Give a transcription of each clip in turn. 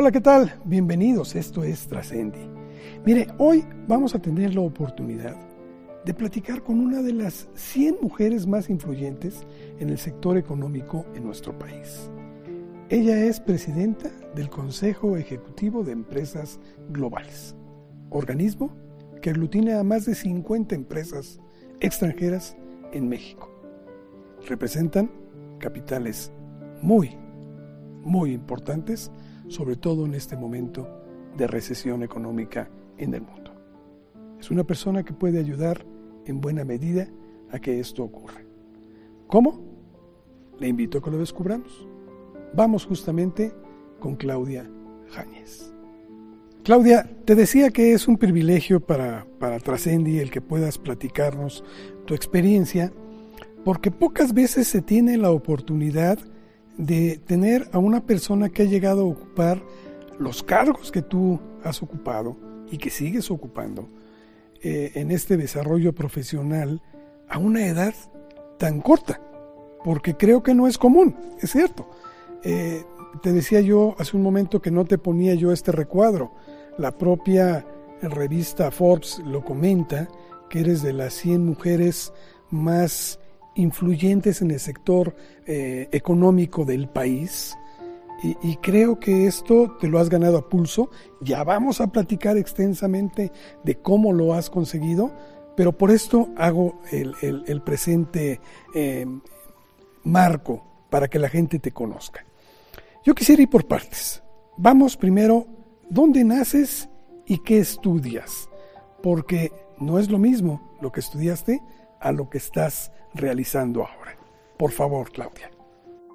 Hola, ¿qué tal? Bienvenidos, esto es Trascendi. Mire, hoy vamos a tener la oportunidad de platicar con una de las 100 mujeres más influyentes en el sector económico en nuestro país. Ella es presidenta del Consejo Ejecutivo de Empresas Globales, organismo que aglutina a más de 50 empresas extranjeras en México. Representan capitales muy, muy importantes sobre todo en este momento de recesión económica en el mundo. Es una persona que puede ayudar en buena medida a que esto ocurra. ¿Cómo? Le invito a que lo descubramos. Vamos justamente con Claudia Jáñez. Claudia, te decía que es un privilegio para, para Trascendi el que puedas platicarnos tu experiencia, porque pocas veces se tiene la oportunidad de tener a una persona que ha llegado a ocupar los cargos que tú has ocupado y que sigues ocupando eh, en este desarrollo profesional a una edad tan corta, porque creo que no es común, es cierto. Eh, te decía yo hace un momento que no te ponía yo este recuadro. La propia revista Forbes lo comenta, que eres de las 100 mujeres más influyentes en el sector eh, económico del país. Y, creo que esto te lo has ganado a pulso. Ya vamos a platicar extensamente de cómo lo has conseguido, pero por esto hago el, presente eh, marco para que la gente te conozca. Yo quisiera ir por partes. Vamos primero, ¿dónde naces y qué estudias? Porque no es lo mismo lo que estudiaste a lo que estás realizando ahora. Por favor, Claudia.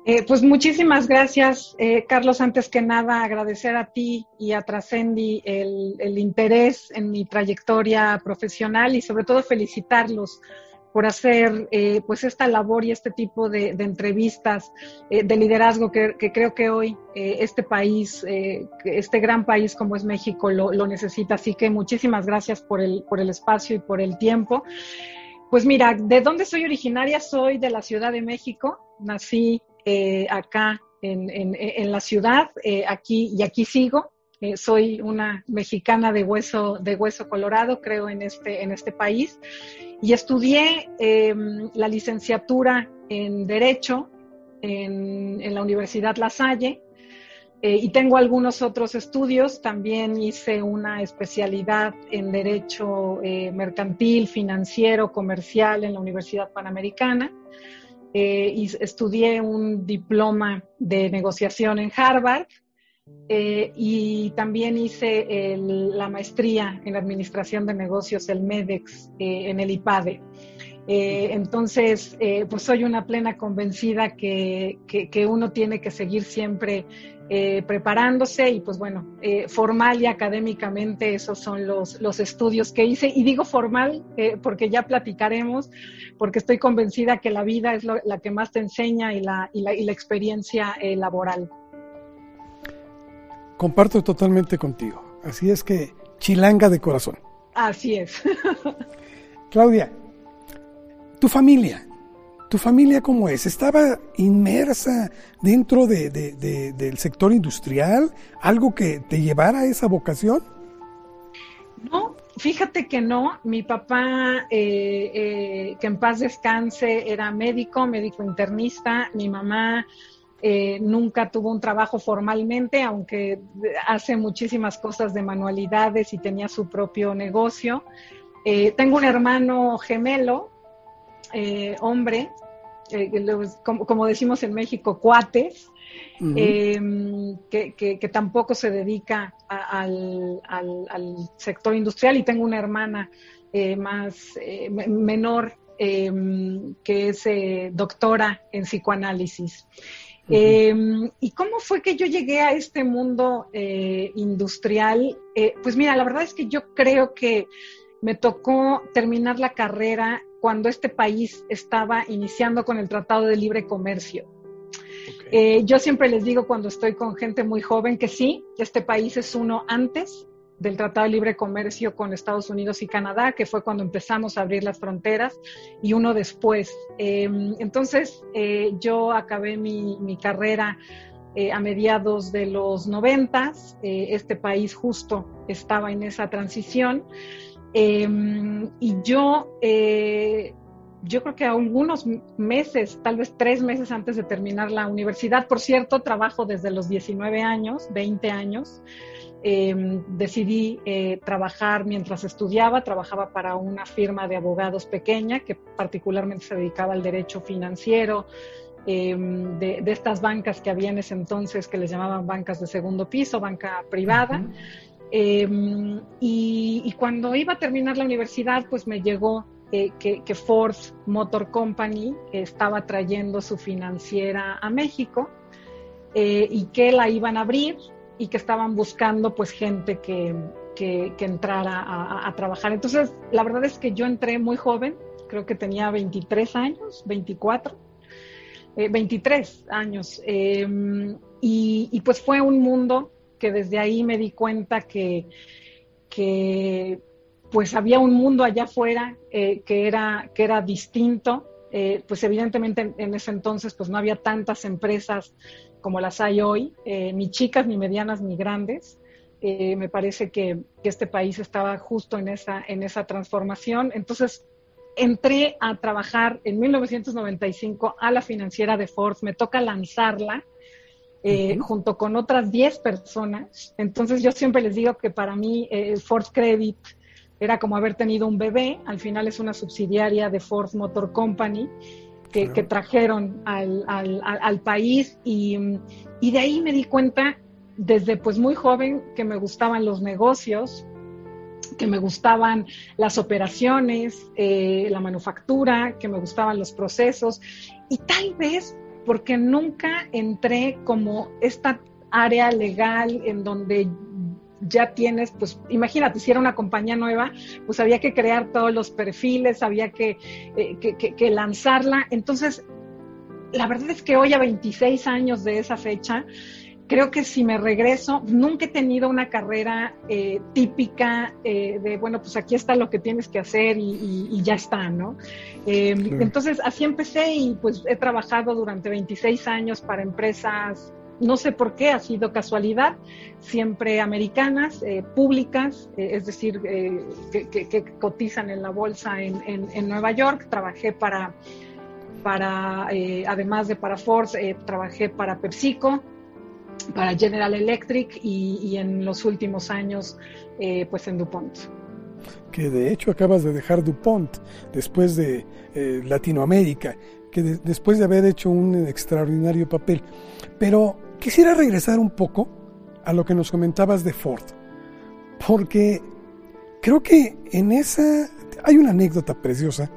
Eh, pues muchísimas gracias, eh, Carlos. Antes que nada, agradecer a ti y a Trascendi el, interés en mi trayectoria profesional y sobre todo felicitarlos por hacer eh, pues esta labor y este tipo de, entrevistas de liderazgo que, creo que hoy este país, este gran país como es México, lo, lo, necesita. Así que muchísimas gracias por el, por el espacio y por el tiempo. Pues mira, ¿de dónde soy originaria? Soy de la Ciudad de México. Nací eh, acá en, la ciudad, eh, aquí y aquí sigo. Eh, soy una mexicana de hueso, de hueso colorado, creo, en este, en este país. Y estudié em, la licenciatura en Derecho en, en la Universidad La Salle. Eh, y tengo algunos otros estudios. También hice una especialidad en Derecho eh, Mercantil, Financiero, Comercial en la Universidad Panamericana. Eh, y estudié un diploma de negociación en Harvard. y también hice la maestría en Administración de Negocios, el MEDEX, en el IPADE. entonces, pues soy una plena convencida que, que, uno tiene que seguir siempre eh, preparándose y pues bueno, eh, formal y académicamente esos son los, los estudios que hice. Y digo formal eh, porque ya platicaremos, porque estoy convencida que la vida es la que más te enseña y la, y la, y la experiencia laboral. Comparto totalmente contigo. Así es que chilanga de corazón. Así es. Claudia, tu familia, ¿Tu familia cómo es? ¿Estaba inmersa dentro de, del sector industrial? ¿Algo que te llevara a esa vocación? No, fíjate que no. Mi papá, eh, eh, que en paz descanse, era médico, médico internista. Mi mamá eh, nunca tuvo un trabajo formalmente, aunque hace muchísimas cosas de manualidades y tenía su propio negocio. tengo un hermano gemelo, hombre, eh, como, decimos en México, cuates, em, que, tampoco se dedica al, sector industrial y tengo una hermana eh, más eh, menor em, que es doctora en psicoanálisis. Em, ¿Y cómo fue que yo llegué a este mundo industrial? pues mira, la verdad es que yo creo que me tocó terminar la carrera cuando este país estaba iniciando con el Tratado de Libre Comercio. Eh, yo siempre les digo cuando estoy con gente muy joven que sí, este país es uno antes del Tratado de Libre Comercio con Estados Unidos y Canadá, que fue cuando empezamos a abrir las fronteras, y uno después. Em, entonces, eh, yo acabé mi, carrera eh, a mediados de los noventas. Este país justo estaba en esa transición. Em, y yo, eh, yo creo que algunos meses, tal vez tres meses antes de terminar la universidad, por cierto, trabajo desde los 19 años, 20 años. Em, decidí trabajar mientras estudiaba, trabajaba para una firma de abogados pequeña que particularmente se dedicaba al derecho financiero, Em, de, estas bancas que había en ese entonces que les llamaban bancas de segundo piso, banca privada. Em, y, cuando iba a terminar la universidad, pues me llegó eh, que, Ford Motor Company estaba trayendo su financiera a México eh, y que la iban a abrir y que estaban buscando pues gente que, que, entrara a, a, trabajar. Entonces, la verdad es que yo entré muy joven, creo que tenía 23 años, 24 23 eh, años. Em, y, pues fue un mundo que desde ahí me di cuenta que, que pues había un mundo allá afuera eh, que, era, que era distinto. Eh, pues evidentemente en, ese entonces pues no había tantas empresas como las hay hoy, ni chicas, ni medianas, ni grandes. me parece que, que, este país estaba justo en esa, en esa transformación. Entonces, entré a trabajar en 1995 a la financiera de Ford, me toca lanzarla eh, junto con otras 10 personas. Entonces yo siempre les digo que para mí eh, Ford Credit era como haber tenido un bebé, al final es una subsidiaria de Ford Motor Company que, trajeron al, al, país. Y, y de ahí me di cuenta desde pues muy joven que me gustaban los negocios, que me gustaban las operaciones, eh, la manufactura, que me gustaban los procesos. Y tal vez porque nunca entré como esta área legal en donde ya tienes, pues imagínate, si era una compañía nueva, pues había que crear todos los perfiles, había que, eh, que lanzarla. Entonces, la verdad es que hoy a 26 años de esa fecha, creo que si me regreso, nunca he tenido una carrera eh, típica eh, de, bueno, pues aquí está lo que tienes que hacer y, ya está, ¿no? Em, entonces, así empecé y pues he trabajado durante 26 años para empresas, no sé por qué, ha sido casualidad, siempre americanas, eh, públicas, es decir, que, cotizan en la bolsa en, en Nueva York. Trabajé para para, además de para Ford, trabajé para PepsiCo, para General Electric y, en los últimos años eh, pues en DuPont. Que de hecho acabas de dejar DuPont después de eh, Latinoamérica, que después de haber hecho un extraordinario papel. Pero quisiera regresar un poco a lo que nos comentabas de Ford, porque creo que en esa hay una anécdota preciosa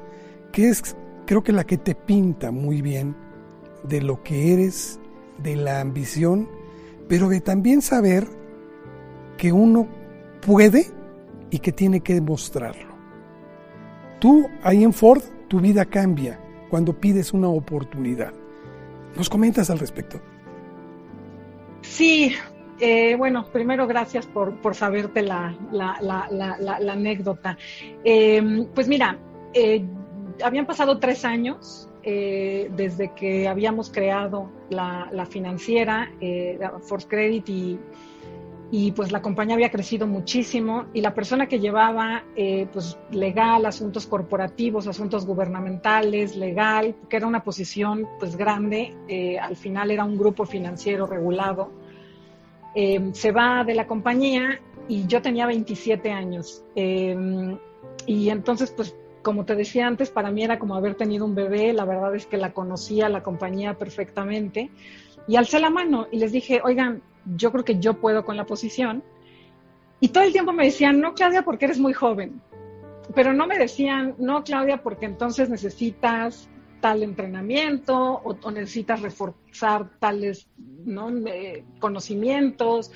que es creo que la que te pinta muy bien de lo que eres, de la ambición pero de también saber que uno puede y que tiene que demostrarlo. Tú ahí en Ford, tu vida cambia cuando pides una oportunidad. ¿Nos comentas al respecto? Sí, eh, bueno, primero gracias por, saberte la, anécdota. Eh, pues mira, eh, habían pasado tres años eh, desde que habíamos creado la, financiera, eh, Force Credit, y, y, pues la compañía había crecido muchísimo y la persona que llevaba eh, pues legal, asuntos corporativos, asuntos gubernamentales, legal, que era una posición pues grande, eh, al final era un grupo financiero regulado, se va de la compañía y yo tenía 27 años. y entonces pues como te decía antes, para mí era como haber tenido un bebé, la verdad es que la conocía, la compañía perfectamente, y alcé la mano y les dije, oigan, yo creo que yo puedo con la posición. Y todo el tiempo me decían, no, Claudia, porque eres muy joven. Pero no me decían, no, Claudia, porque entonces necesitas tal entrenamiento o, necesitas reforzar tales conocimientos.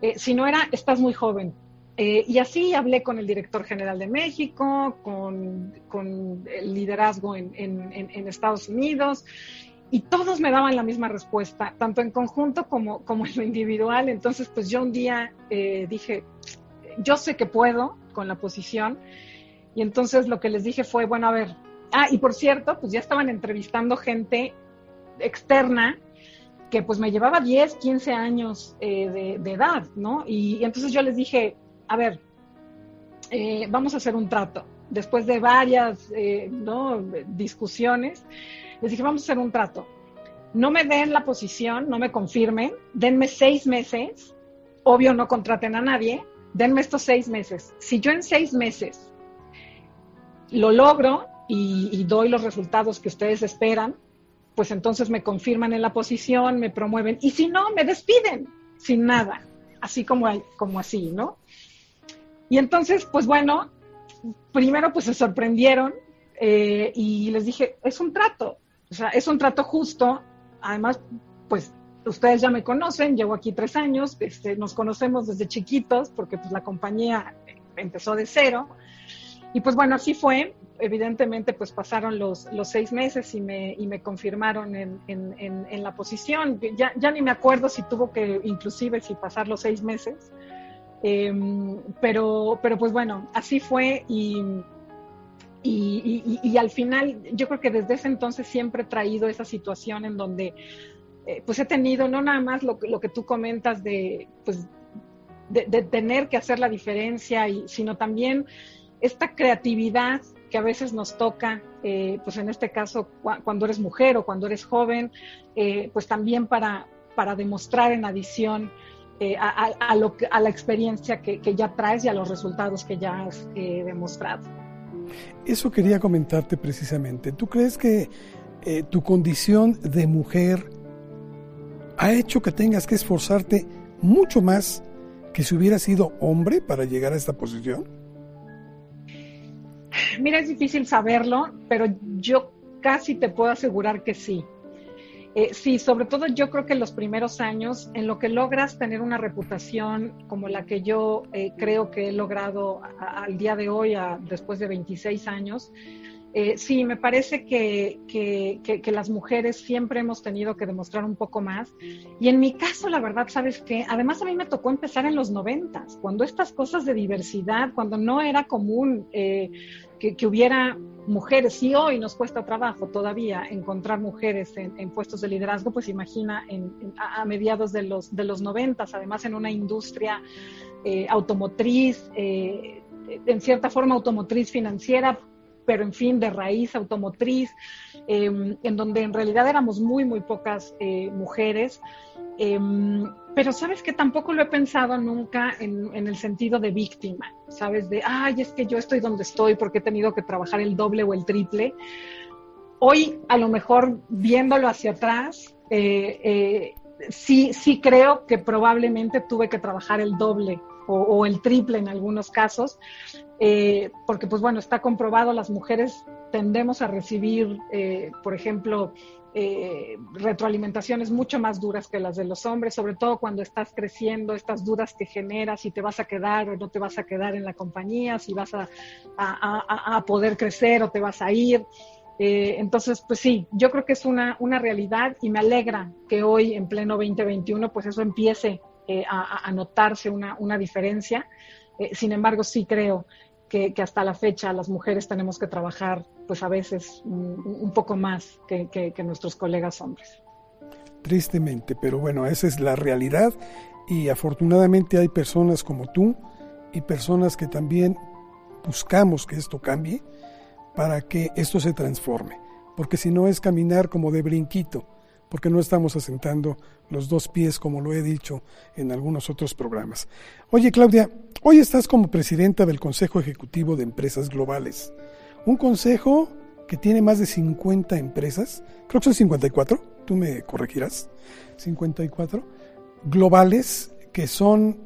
Eh, si no era, estás muy joven. Eh, y así hablé con el director general de México, con, el liderazgo en, Estados Unidos, y todos me daban la misma respuesta, tanto en conjunto como, como en lo individual. Entonces, pues yo un día eh, dije, yo sé que puedo con la posición, y entonces lo que les dije fue, bueno, a ver, ah, y por cierto, pues ya estaban entrevistando gente externa que pues me llevaba 10, 15 años eh, de, edad, ¿no? Y, entonces yo les dije, a ver, eh, vamos a hacer un trato. Después de varias eh, discusiones, les dije, vamos a hacer un trato. No me den la posición, no me confirmen, denme seis meses, obvio no contraten a nadie, denme estos seis meses. Si yo en seis meses lo logro y doy los resultados que ustedes esperan, pues entonces me confirman en la posición, me promueven, y si no, me despiden sin nada, así como así, ¿no? Y entonces, pues bueno, primero pues se sorprendieron eh, y les dije, es un trato, o sea, es un trato justo, además, pues ustedes ya me conocen, llevo aquí tres años, este, nos conocemos desde chiquitos porque pues la compañía empezó de cero, y pues bueno, así fue, evidentemente pues pasaron los, los seis meses y me, y me confirmaron en, en, en, la posición. Ya, ya, ni me acuerdo si tuvo que inclusive si pasar los seis meses, em, pero, pero pues bueno, así fue y, y, y, al final yo creo que desde ese entonces siempre he traído esa situación en donde eh, pues he tenido no nada más lo, lo que tú comentas de pues de, tener que hacer la diferencia, y, sino también esta creatividad que a veces nos toca, eh, pues en este caso cuando eres mujer o cuando eres joven, eh, pues también para, para demostrar en adición eh, a, lo a la experiencia que, ya traes y a los resultados que ya has demostrado. Eso quería comentarte precisamente. ¿Tú crees que tu condición de mujer ha hecho que tengas que esforzarte mucho más que si hubieras sido hombre para llegar a esta posición? Mira, es difícil saberlo, pero yo casi te puedo asegurar que sí. Eh, sí, sobre todo yo creo que en los primeros años, en lo que logras tener una reputación como la que yo eh, creo que he logrado al día de hoy, después de 26 años, eh, sí, me parece que, que, las mujeres siempre hemos tenido que demostrar un poco más. Y en mi caso, la verdad, sabes que además a mí me tocó empezar en los noventas, cuando estas cosas de diversidad, cuando no era común eh, que, hubiera mujeres, y hoy nos cuesta trabajo todavía encontrar mujeres en, puestos de liderazgo, pues imagina a, mediados de los, de los noventas, además en una industria eh, automotriz, en cierta forma automotriz financiera, pero en fin, de raíz automotriz, em, en donde en realidad éramos muy, muy pocas eh, mujeres. Em, pero sabes que tampoco lo he pensado nunca en, en, el sentido de víctima, sabes, de, ay, es que yo estoy donde estoy porque he tenido que trabajar el doble o el triple. Hoy, a lo mejor viéndolo hacia atrás, eh, eh, sí, sí creo que probablemente tuve que trabajar el doble o, el triple en algunos casos, eh, porque pues bueno, está comprobado, las mujeres tendemos a recibir, eh, por ejemplo, eh, retroalimentaciones mucho más duras que las de los hombres, sobre todo cuando estás creciendo, estas dudas que generas, si te vas a quedar o no te vas a quedar en la compañía, si vas a, a, poder crecer o te vas a ir. entonces, pues sí, yo creo que es una, una realidad y me alegra que hoy, en pleno 2021, pues eso empiece eh, a, notarse una, diferencia. Eh, sin embargo, sí creo que, hasta la fecha las mujeres tenemos que trabajar, pues a veces un, poco más que, nuestros colegas hombres. Tristemente, pero bueno, esa es la realidad y afortunadamente hay personas como tú y personas que también buscamos que esto cambie para que esto se transforme, porque si no es caminar como de brinquito, porque no estamos asentando los dos pies, como lo he dicho en algunos otros programas. Oye, Claudia, hoy estás como presidenta del Consejo Ejecutivo de Empresas Globales, un consejo que tiene más de 50 empresas, creo que son 54, tú me corregirás, 54 globales que son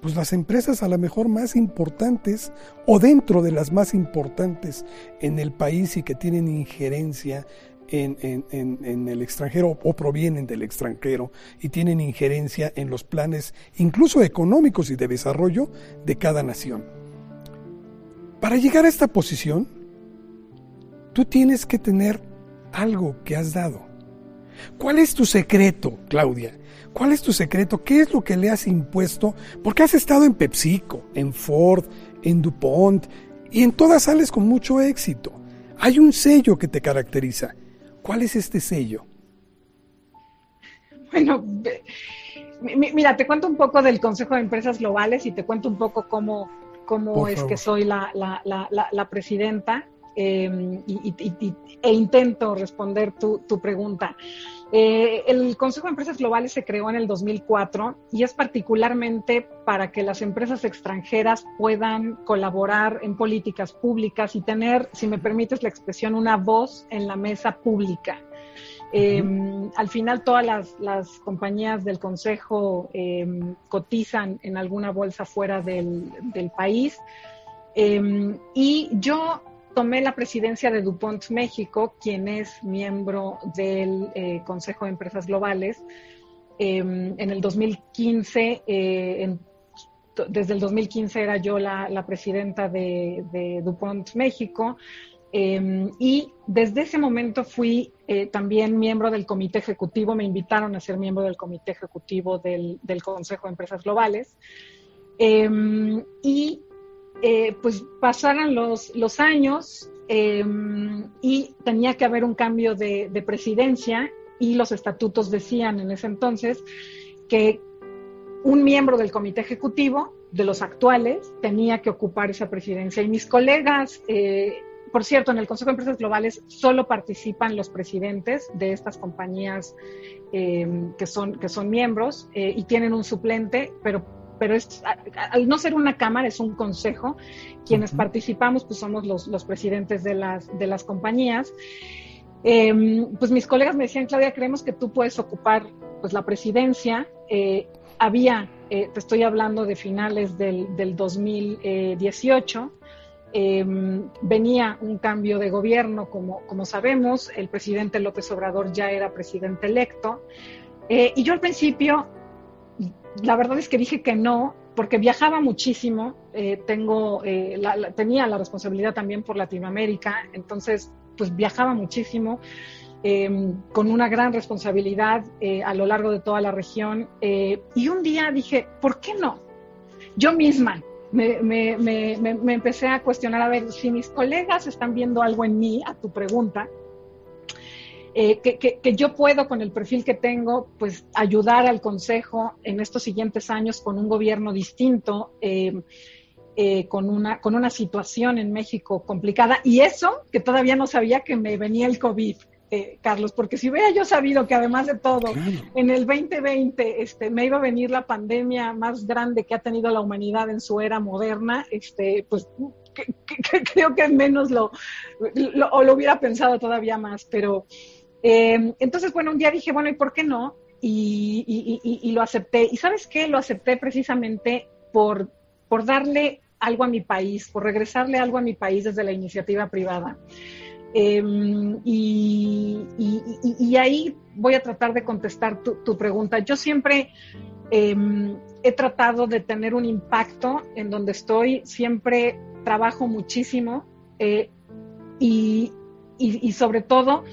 pues las empresas a lo mejor más importantes o dentro de las más importantes en el país y que tienen injerencia en, el extranjero o provienen del extranjero y tienen injerencia en los planes incluso económicos y de desarrollo de cada nación. Para llegar a esta posición, tú tienes que tener algo que has dado. ¿Cuál es tu secreto, Claudia? ¿Cuál es tu secreto? ¿Qué es lo que le has impuesto? Porque has estado en PepsiCo, en Ford, en DuPont y en todas sales con mucho éxito. Hay un sello que te caracteriza. ¿Cuál es este sello? Bueno, mira, te cuento un poco del Consejo de Empresas Globales y te cuento un poco cómo, cómo es que soy la, la, la, la presidenta. Em, e intento responder tu, tu pregunta. Eh, el Consejo de Empresas Globales se creó en el 2004 y es particularmente para que las empresas extranjeras puedan colaborar en políticas públicas y tener, si me permites la expresión, una voz en la mesa pública. Em, al final todas las, compañías del Consejo em, cotizan en alguna bolsa fuera del, del país. y yo tomé la presidencia de DuPont México, quien es miembro del eh, Consejo de Empresas Globales. Em, en el 2015, eh, desde el 2015 era yo la, presidenta de, DuPont México. Em, y desde ese momento fui eh, también miembro del comité ejecutivo, me invitaron a ser miembro del comité ejecutivo del, del Consejo de Empresas Globales. Em, y eh, pues pasaran los, los años em, y tenía que haber un cambio de, presidencia y los estatutos decían en ese entonces que un miembro del comité ejecutivo de los actuales tenía que ocupar esa presidencia. Y mis colegas eh, por cierto, en el Consejo de Empresas Globales solo participan los presidentes de estas compañías em, que, son, que son miembros eh, y tienen un suplente, pero pero es, al no ser una cámara, es un consejo. Quienes participamos, pues somos los, los, presidentes de las, de las compañías. Em, pues mis colegas me decían, Claudia, creemos que tú puedes ocupar pues la presidencia. Eh, había, eh, te estoy hablando de finales del, del 2018, em, venía un cambio de gobierno, como, como sabemos, el presidente López Obrador ya era presidente electo. Eh, y yo al principio la verdad es que dije que no, porque viajaba muchísimo, eh, tengo, eh, tenía la responsabilidad también por Latinoamérica, entonces pues viajaba muchísimo, em, con una gran responsabilidad eh, a lo largo de toda la región. y un día dije, ¿por qué no? Yo misma me, me, me, me empecé a cuestionar, a ver, si mis colegas están viendo algo en mí, a tu pregunta, eh, que, yo puedo con el perfil que tengo, pues ayudar al Consejo en estos siguientes años con un gobierno distinto, eh, eh, con, una, con una situación en México complicada. Y eso que todavía no sabía que me venía el COVID. Carlos, porque si hubiera yo sabido que además de todo, en el 2020 este, me iba a venir la pandemia más grande que ha tenido la humanidad en su era moderna, este, pues creo que menos lo, lo, o lo hubiera pensado todavía más, pero Em, entonces, bueno, un día dije, bueno, ¿y por qué no? Y, lo acepté. ¿Y sabes qué? Lo acepté precisamente por, por darle algo a mi país, por regresarle algo a mi país desde la iniciativa privada. Em, y, ahí voy a tratar de contestar tu, pregunta. Yo siempre em, he tratado de tener un impacto en donde estoy, siempre trabajo muchísimo eh, y, sobre todo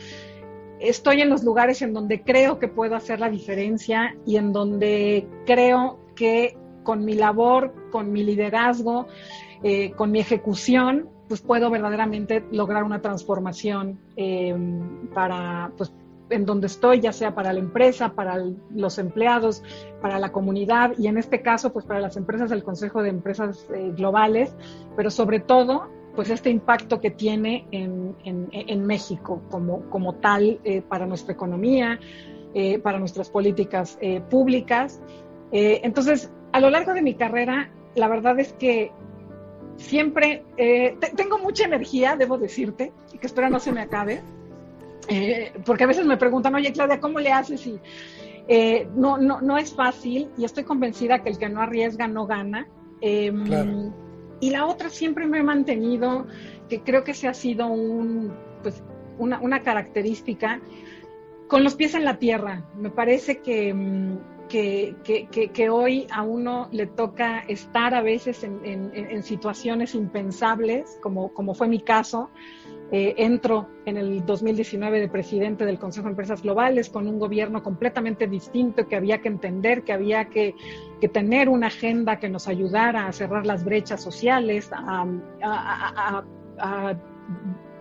estoy en los lugares en donde creo que puedo hacer la diferencia y en donde creo que con mi labor, con mi liderazgo, eh, con mi ejecución, pues puedo verdaderamente lograr una transformación eh, para, pues, en donde estoy, ya sea para la empresa, para los empleados, para la comunidad y en este caso, pues para las empresas del Consejo de Empresas eh, Globales, pero sobre todo pues este impacto que tiene en, en, México como, como tal eh, para nuestra economía, eh, para nuestras políticas eh, públicas. entonces, a lo largo de mi carrera, la verdad es que siempre tengo mucha energía, debo decirte, y que espero no se me acabe, porque a veces me preguntan, oye Claudia, ¿cómo le haces? Y no, no, no es fácil y estoy convencida que el que no arriesga no gana. Claro y la otra siempre me he mantenido, que creo que se ha sido un, pues, una, característica, con los pies en la tierra. Me parece que, mm, que, hoy a uno le toca estar a veces en, situaciones impensables, como, como fue mi caso, eh, entro en el 2019 de presidente del Consejo de Empresas Globales con un gobierno completamente distinto que había que entender, que había que, tener una agenda que nos ayudara a cerrar las brechas sociales, a,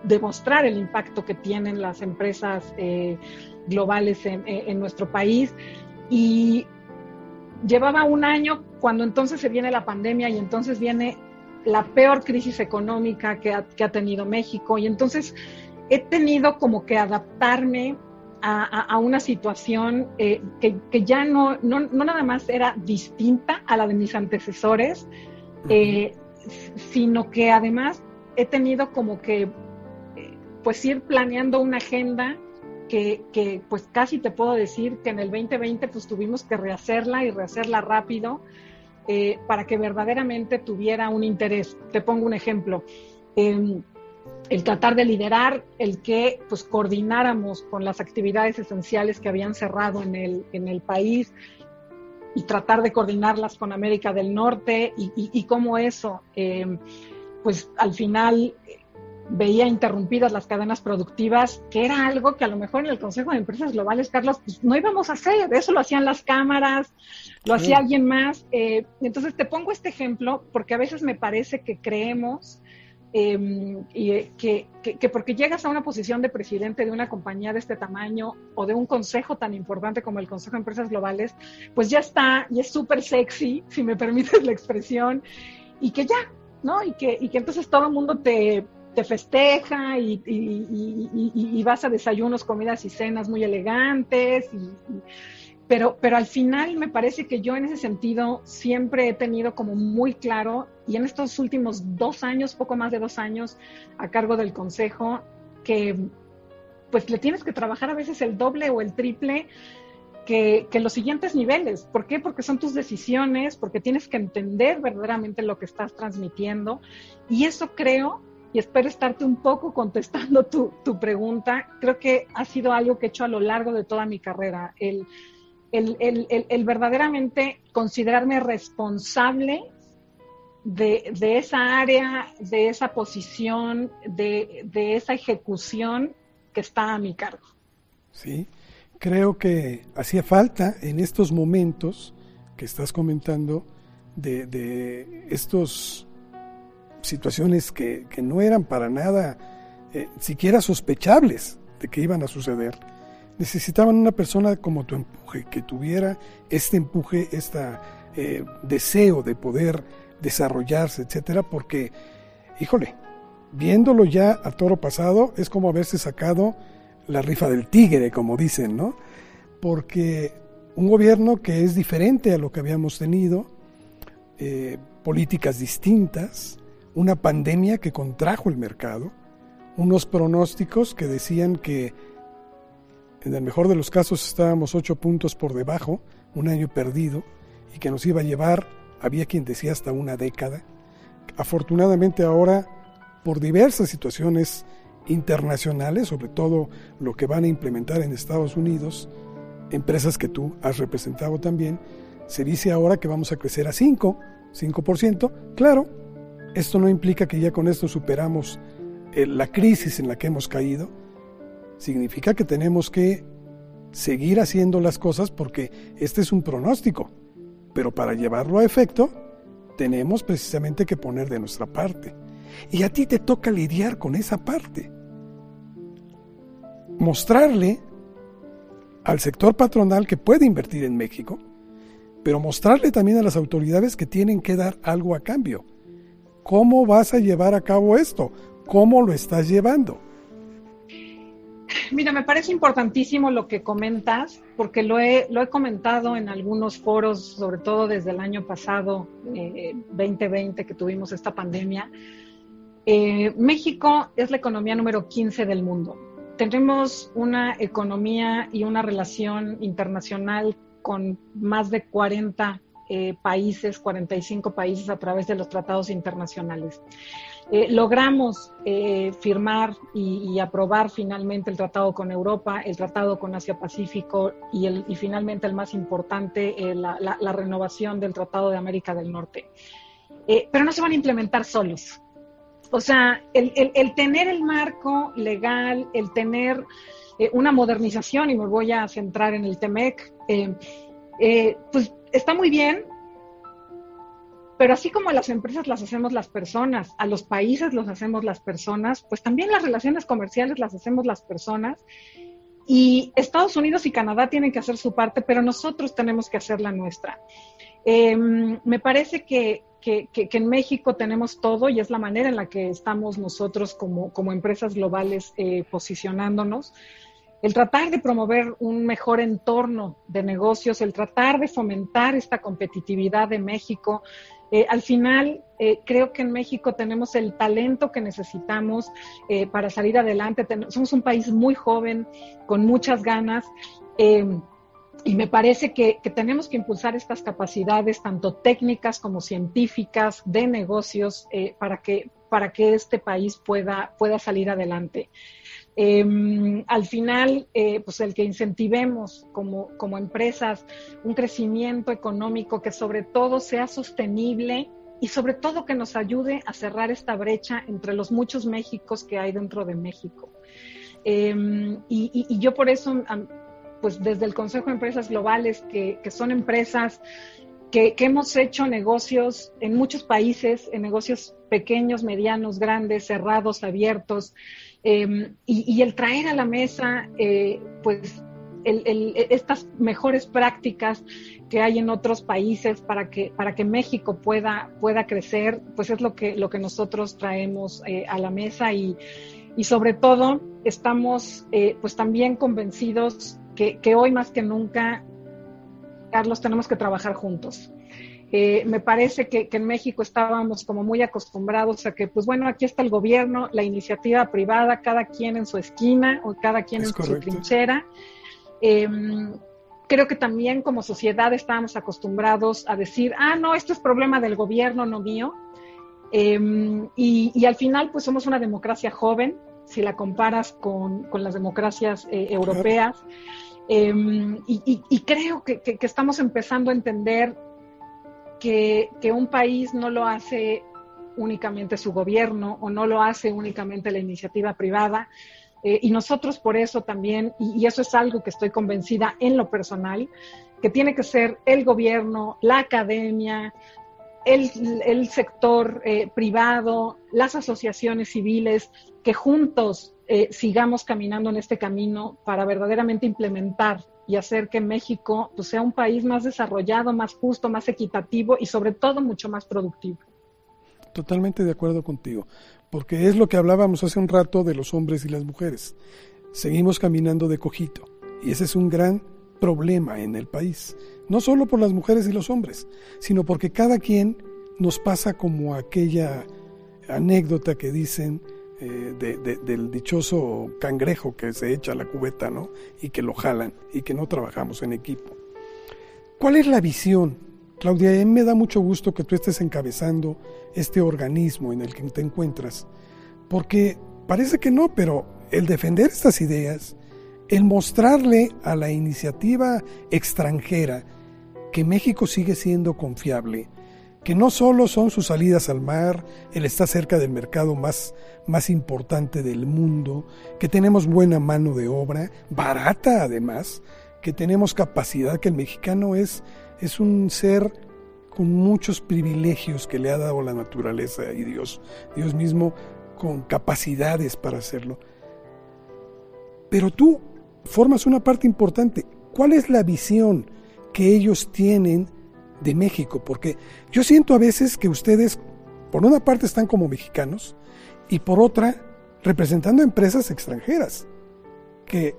demostrar el impacto que tienen las empresas eh, globales en, nuestro país. Y llevaba un año cuando entonces se viene la pandemia y entonces viene la peor crisis económica que ha, tenido México. Y entonces he tenido como que adaptarme a, una situación eh, que, ya no, no, nada más era distinta a la de mis antecesores, eh, sino que además he tenido como que eh, pues ir planeando una agenda que, que, pues casi te puedo decir que en el 2020 pues tuvimos que rehacerla y rehacerla rápido para que verdaderamente tuviera un interés. Te pongo un ejemplo. Em, el tratar de liderar, el que pues coordináramos con las actividades esenciales que habían cerrado en el, en el país y tratar de coordinarlas con América del Norte y, cómo eso, eh, pues al final veía interrumpidas las cadenas productivas, que era algo que a lo mejor en el Consejo de Empresas Globales, Carlos, pues no íbamos a hacer, eso lo hacían las cámaras, lo hacía alguien más. Eh, entonces te pongo este ejemplo porque a veces me parece que creemos Em, y eh, que, que, porque llegas a una posición de presidente de una compañía de este tamaño o de un consejo tan importante como el Consejo de Empresas Globales, pues ya está, y es súper sexy, si me permites la expresión, y que ya, ¿no? Y que, y que entonces todo el mundo te, te festeja y, vas a desayunos, comidas y cenas muy elegantes pero, pero al final me parece que yo en ese sentido siempre he tenido como muy claro, y en estos últimos dos años, poco más de dos años, a cargo del Consejo, que pues le tienes que trabajar a veces el doble o el triple que, que, los siguientes niveles. ¿Por qué? Porque son tus decisiones, porque tienes que entender verdaderamente lo que estás transmitiendo. Y eso creo, y espero estarte un poco contestando tu, tu pregunta, creo que ha sido algo que he hecho a lo largo de toda mi carrera. El, el, verdaderamente considerarme responsable de, esa área, de esa posición, de, esa ejecución que está a mi cargo. Sí, creo que hacía falta en estos momentos que estás comentando de, de estas situaciones que, no eran para nada eh, siquiera sospechables de que iban a suceder necesitaban una persona como tu empuje, que tuviera este empuje, este deseo de poder desarrollarse, etcétera, porque, híjole, viéndolo ya a toro pasado, es como haberse sacado la rifa del tigre, como dicen, ¿no? Porque un gobierno que es diferente a lo que habíamos tenido, eh, políticas distintas, una pandemia que contrajo el mercado, unos pronósticos que decían que en el mejor de los casos estábamos ocho puntos por debajo, un año perdido, y que nos iba a llevar, había quien decía hasta una década. Afortunadamente ahora, por diversas situaciones internacionales, sobre todo lo que van a implementar en Estados Unidos, empresas que tú has representado también, se dice ahora que vamos a crecer a 5, 5%. Claro, esto no implica que ya con esto superamos eh, la crisis en la que hemos caído, significa que tenemos que seguir haciendo las cosas porque este es un pronóstico. Pero para llevarlo a efecto, tenemos precisamente que poner de nuestra parte. Y a ti te toca lidiar con esa parte. Mostrarle al sector patronal que puede invertir en México, pero mostrarle también a las autoridades que tienen que dar algo a cambio. ¿Cómo vas a llevar a cabo esto? ¿Cómo lo estás llevando? Mira, me parece importantísimo lo que comentas, porque lo he, lo he comentado en algunos foros, sobre todo desde el año pasado, 2020, eh, que tuvimos esta pandemia. Eh, México es la economía número 15 del mundo. Tenemos una economía y una relación internacional con más de 40 eh, países, 45 países a través de los tratados internacionales. Eh, logramos eh, firmar y, aprobar finalmente el tratado con Europa, el tratado con Asia-Pacífico y, el, y finalmente el más importante, eh, la, renovación del Tratado de América del Norte. pero no se van a implementar solos. O sea, el, el tener el marco legal, el tener una modernización, y me voy a centrar en el TEMEC, pues está muy bien, pero así como las empresas las hacemos las personas, a los países los hacemos las personas, pues también las relaciones comerciales las hacemos las personas. y Estados Unidos y Canadá tienen que hacer su parte, pero nosotros tenemos que hacer la nuestra. Em, me parece que, en México tenemos todo y es la manera en la que estamos nosotros como, como empresas globales eh, posicionándonos. El tratar de promover un mejor entorno de negocios, el tratar de fomentar esta competitividad de México, eh, al final, eh, creo que en México tenemos el talento que necesitamos eh, para salir adelante. somos un país muy joven, con muchas ganas. y me parece que, tenemos que impulsar estas capacidades, tanto técnicas como científicas, de negocios, para, que, para que este país pueda, pueda salir adelante. Em, al final, eh, pues el que incentivemos como, como empresas un crecimiento económico que sobre todo sea sostenible y sobre todo que nos ayude a cerrar esta brecha entre los muchos Méxicos que hay dentro de México. Em, y, yo por eso, pues desde el Consejo de Empresas Globales, que, que son empresas que, que, hemos hecho negocios en muchos países, en negocios pequeños, medianos, grandes, cerrados, abiertos, Em, y, el traer a la mesa, eh, pues, estas mejores prácticas que hay en otros países para que, para que México pueda, pueda crecer, pues es lo que, lo que nosotros traemos eh, a la mesa y, y, sobre todo estamos eh, pues también convencidos que, que hoy más que nunca, Carlos, tenemos que trabajar juntos. Eh, me parece que, en México estábamos como muy acostumbrados a que, pues bueno, aquí está el gobierno, la iniciativa privada, cada quien en su esquina o cada quien en su trinchera. Em, creo que también como sociedad estábamos acostumbrados a decir, ah, no, esto es problema del gobierno, no mío. Em, y, al final, pues somos una democracia joven, si la comparas con, las democracias Em, y, creo que, estamos empezando a entender que, un país no lo hace únicamente su gobierno o no lo hace únicamente la iniciativa privada. Eh, y nosotros por eso también, y, eso es algo que estoy convencida en lo personal, que tiene que ser el gobierno, la academia, el, sector eh, privado, las asociaciones civiles, que juntos eh, sigamos caminando en este camino para verdaderamente implementar y hacer que México pues, sea un país más desarrollado, más justo, más equitativo y sobre todo mucho más productivo. Totalmente de acuerdo contigo, porque es lo que hablábamos hace un rato de los hombres y las mujeres. Seguimos caminando de cojito y ese es un gran problema en el país, no solo por las mujeres y los hombres, sino porque cada quien nos pasa como aquella anécdota que dicen eh, del dichoso cangrejo que se echa a la cubeta, ¿no? Y que lo jalan y que no trabajamos en equipo. ¿Cuál es la visión? Claudia, me da mucho gusto que tú estés encabezando este organismo en el que te encuentras, porque parece que no, pero el defender estas ideas, el mostrarle a la iniciativa extranjera que México sigue siendo confiable, que no solo son sus salidas al mar, él está cerca del mercado más, más importante del mundo, que tenemos buena mano de obra, barata además, que tenemos capacidad, que el mexicano es, es un ser con muchos privilegios que le ha dado la naturaleza y Dios, Dios mismo con capacidades para hacerlo. Pero tú formas una parte importante. ¿Cuál es la visión que ellos tienen de México, porque yo siento a veces que ustedes, por una parte, están como mexicanos y por otra, representando empresas extranjeras, que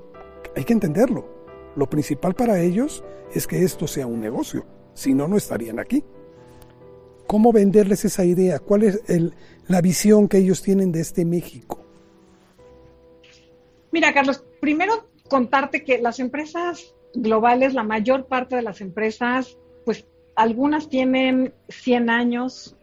hay que entenderlo. Lo principal para ellos es que esto sea un negocio, si no, no estarían aquí. ¿Cómo venderles esa idea? ¿Cuál es la visión que ellos tienen de este México? Mira, Carlos, primero contarte que las empresas globales, la mayor parte de las empresas, pues algunas tienen 100 años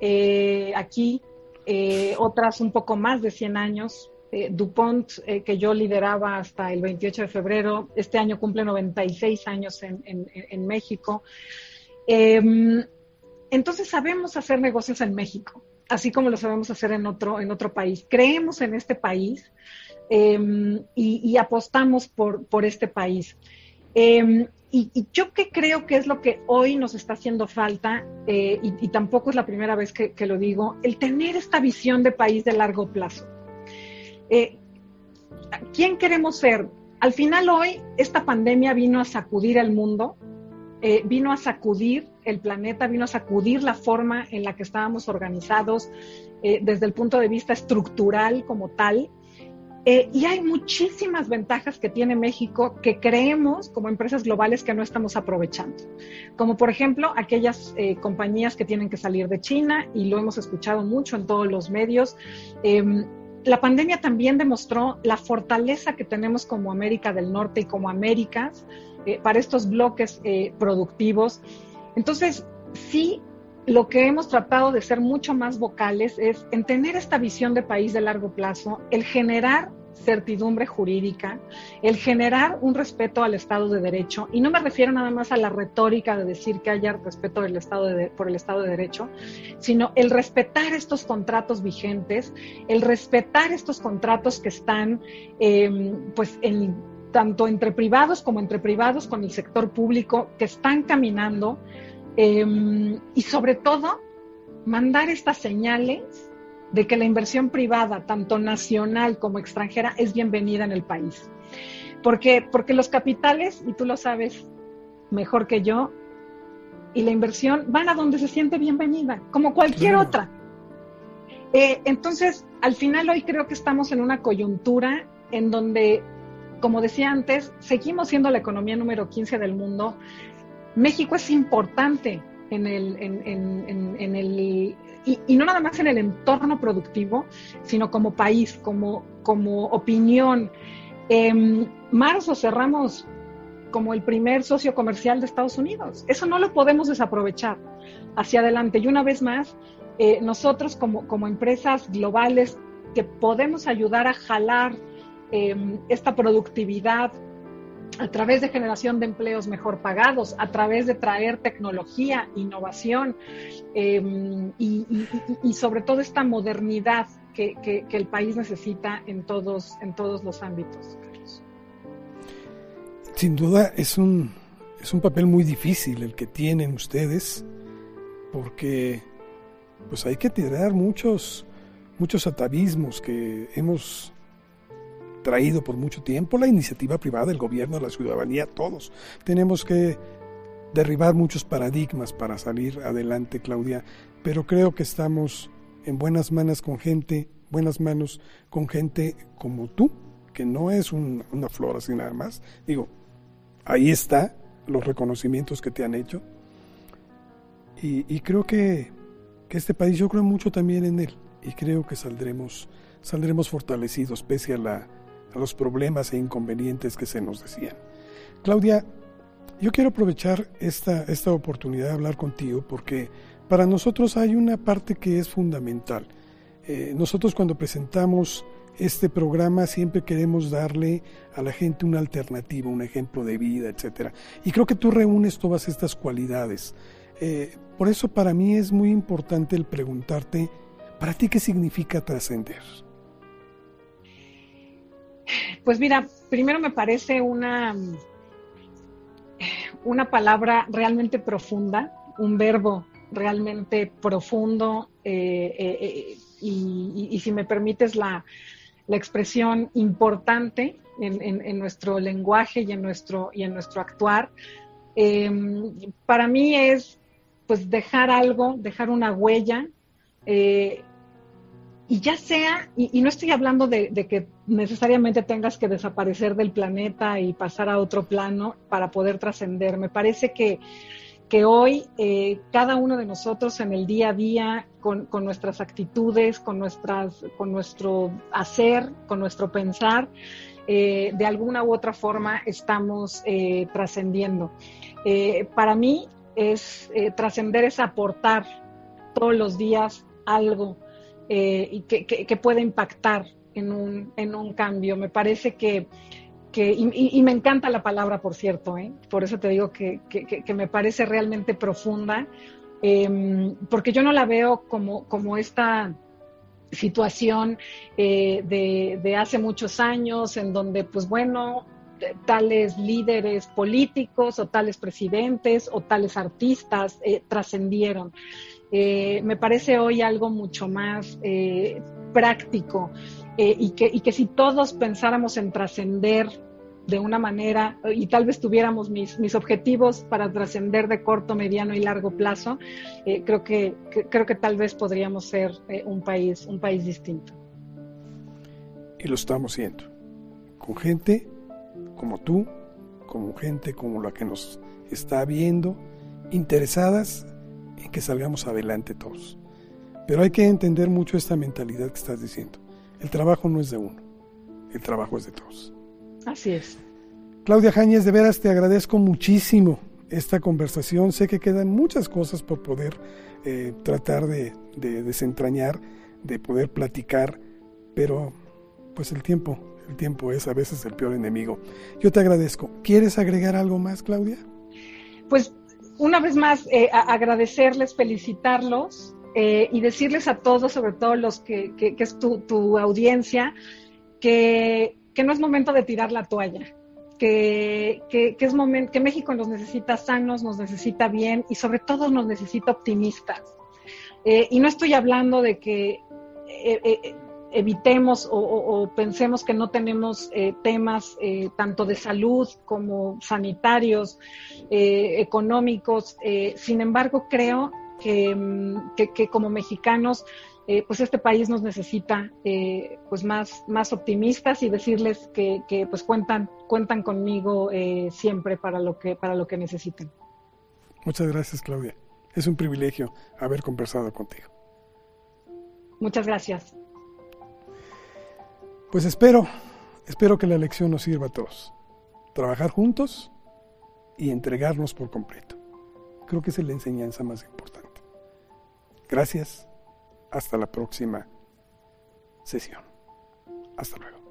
eh, aquí, eh, otras un poco más de 100 años. Eh, DuPont, que yo lideraba hasta el 28 de febrero, este año cumple 96 años en, México. Em, entonces sabemos hacer negocios en México, así como lo sabemos hacer en otro, en otro país. Creemos en este país em, y, apostamos por, por este país. Em, y, yo que creo que es lo que hoy nos está haciendo falta, eh, y, tampoco es la primera vez que, lo digo, el tener esta visión de país de largo plazo. Eh, ¿Quién queremos ser? al final hoy esta pandemia vino a sacudir el mundo, eh, vino a sacudir el planeta, vino a sacudir la forma en la que estábamos organizados desde el punto de vista estructural como tal. Eh, y hay muchísimas ventajas que tiene México que creemos como empresas globales que no estamos aprovechando. Como por ejemplo aquellas compañías que tienen que salir de China y lo hemos escuchado mucho en todos los medios. Em, la pandemia también demostró la fortaleza que tenemos como América del Norte y como Américas eh, para estos bloques eh, productivos. Entonces, sí, lo que hemos tratado de ser mucho más vocales es en tener esta visión de país de largo plazo, el generar certidumbre jurídica, el generar un respeto al Estado de Derecho, y no me refiero nada más a la retórica de decir que haya respeto del Estado por el Estado de Derecho, sino el respetar estos contratos vigentes, el respetar estos contratos que están em, pues en, tanto entre privados como entre privados con el sector público, que están caminando, em, y sobre todo mandar estas señales de que la inversión privada, tanto nacional como extranjera, es bienvenida en el país. Porque, porque los capitales, y tú lo sabes mejor que yo, y la inversión van a donde se siente bienvenida, como cualquier otra. Eh, entonces, al final hoy creo que estamos en una coyuntura en donde, como decía antes, seguimos siendo la economía número 15 del mundo. México es importante en el, en el y, no nada más en el entorno productivo, sino como país, como, como opinión. En marzo cerramos como el primer socio comercial de Estados Unidos. Eso no lo podemos desaprovechar hacia adelante. Y una vez más, eh, nosotros como, como, empresas globales que podemos ayudar a jalar em, esta productividad a través de generación de empleos mejor pagados, a través de traer tecnología, innovación em, y, sobre todo esta modernidad que, el país necesita en todos, en todos los ámbitos. Sin duda es un, es un papel muy difícil el que tienen ustedes porque pues hay que tirar muchos, muchos atavismos que hemos traído por mucho tiempo, la iniciativa privada, el gobierno, la ciudadanía, todos. Tenemos que derribar muchos paradigmas para salir adelante, Claudia, pero creo que estamos en buenas manos con gente, buenas manos con gente como tú, que no es una flor así nada más. Digo, ahí está los reconocimientos que te han hecho. Y, creo que, que, este país, yo creo mucho también en él. Y creo que saldremos, saldremos fortalecidos pese a la, a los problemas e inconvenientes que se nos decían. Claudia, yo quiero aprovechar esta, esta oportunidad de hablar contigo porque para nosotros hay una parte que es fundamental. Eh, nosotros cuando presentamos este programa siempre queremos darle a la gente una alternativa, un ejemplo de vida, etc. Y creo que tú reúnes todas estas cualidades. Eh, por eso para mí es muy importante el preguntarte, ¿para ti qué significa trascender? Pues mira, primero me parece una, una palabra realmente profunda, un verbo realmente profundo eh, eh, eh, y, si me permites la, expresión importante en, nuestro lenguaje y en nuestro, y en nuestro actuar. Em, para mí es pues dejar algo, dejar una huella, y ya sea, y, no estoy hablando de, que necesariamente tengas que desaparecer del planeta y pasar a otro plano para poder trascender. Me parece que, que hoy eh, cada uno de nosotros en el día a día, con, nuestras actitudes, con, nuestras, con nuestro hacer, con nuestro pensar, eh, de alguna u otra forma estamos eh, trascendiendo. para mí es trascender es aportar todos los días algo eh, y que, puede impactar en un, en un cambio. Me parece que, que y, me encanta la palabra, por cierto, ¿eh? por eso te digo que, que me parece realmente profunda, em, porque yo no la veo como, como esta situación eh, de, de, hace muchos años en donde, pues bueno, tales líderes políticos o tales presidentes o tales artistas trascendieron. Eh, me parece hoy algo mucho más eh, práctico eh, y, que, y que si todos pensáramos en trascender de una manera, y tal vez tuviéramos mis, mis objetivos para trascender de corto, mediano y largo plazo, eh, creo, que, creo que tal vez podríamos ser eh, un, país, un país distinto. Y lo estamos siendo, con gente como tú, como gente como la que nos está viendo, interesadas en que salgamos adelante todos. Pero hay que entender mucho esta mentalidad que estás diciendo. El trabajo no es de uno, el trabajo es de todos. Así es. Claudia Jañez, de veras te agradezco muchísimo esta conversación. Sé que quedan muchas cosas por poder eh, tratar de, de desentrañar, de poder platicar, pero pues el tiempo, el tiempo es a veces el peor enemigo. Yo te agradezco. ¿Quieres agregar algo más, Claudia? Pues una vez más, eh, agradecerles, felicitarlos eh, y decirles a todos, sobre todo los que, es tu, audiencia, que, que, no es momento de tirar la toalla, que, que, es momento, que México nos necesita sanos, nos necesita bien y sobre todo nos necesita optimistas. Eh, y no estoy hablando de que evitemos o, pensemos que no tenemos eh, temas eh, tanto de salud como sanitarios, eh, económicos. sin embargo, creo mm, que, como mexicanos, pues este país nos necesita pues más, más optimistas y decirles que, que pues cuentan, cuentan conmigo siempre para lo que, para lo que necesiten. Muchas gracias, Claudia. Es un privilegio haber conversado contigo. Muchas gracias. Pues espero, espero que la lección nos sirva a todos. Trabajar juntos y entregarnos por completo. Creo que es la enseñanza más importante. Gracias. Hasta la próxima sesión. Hasta luego.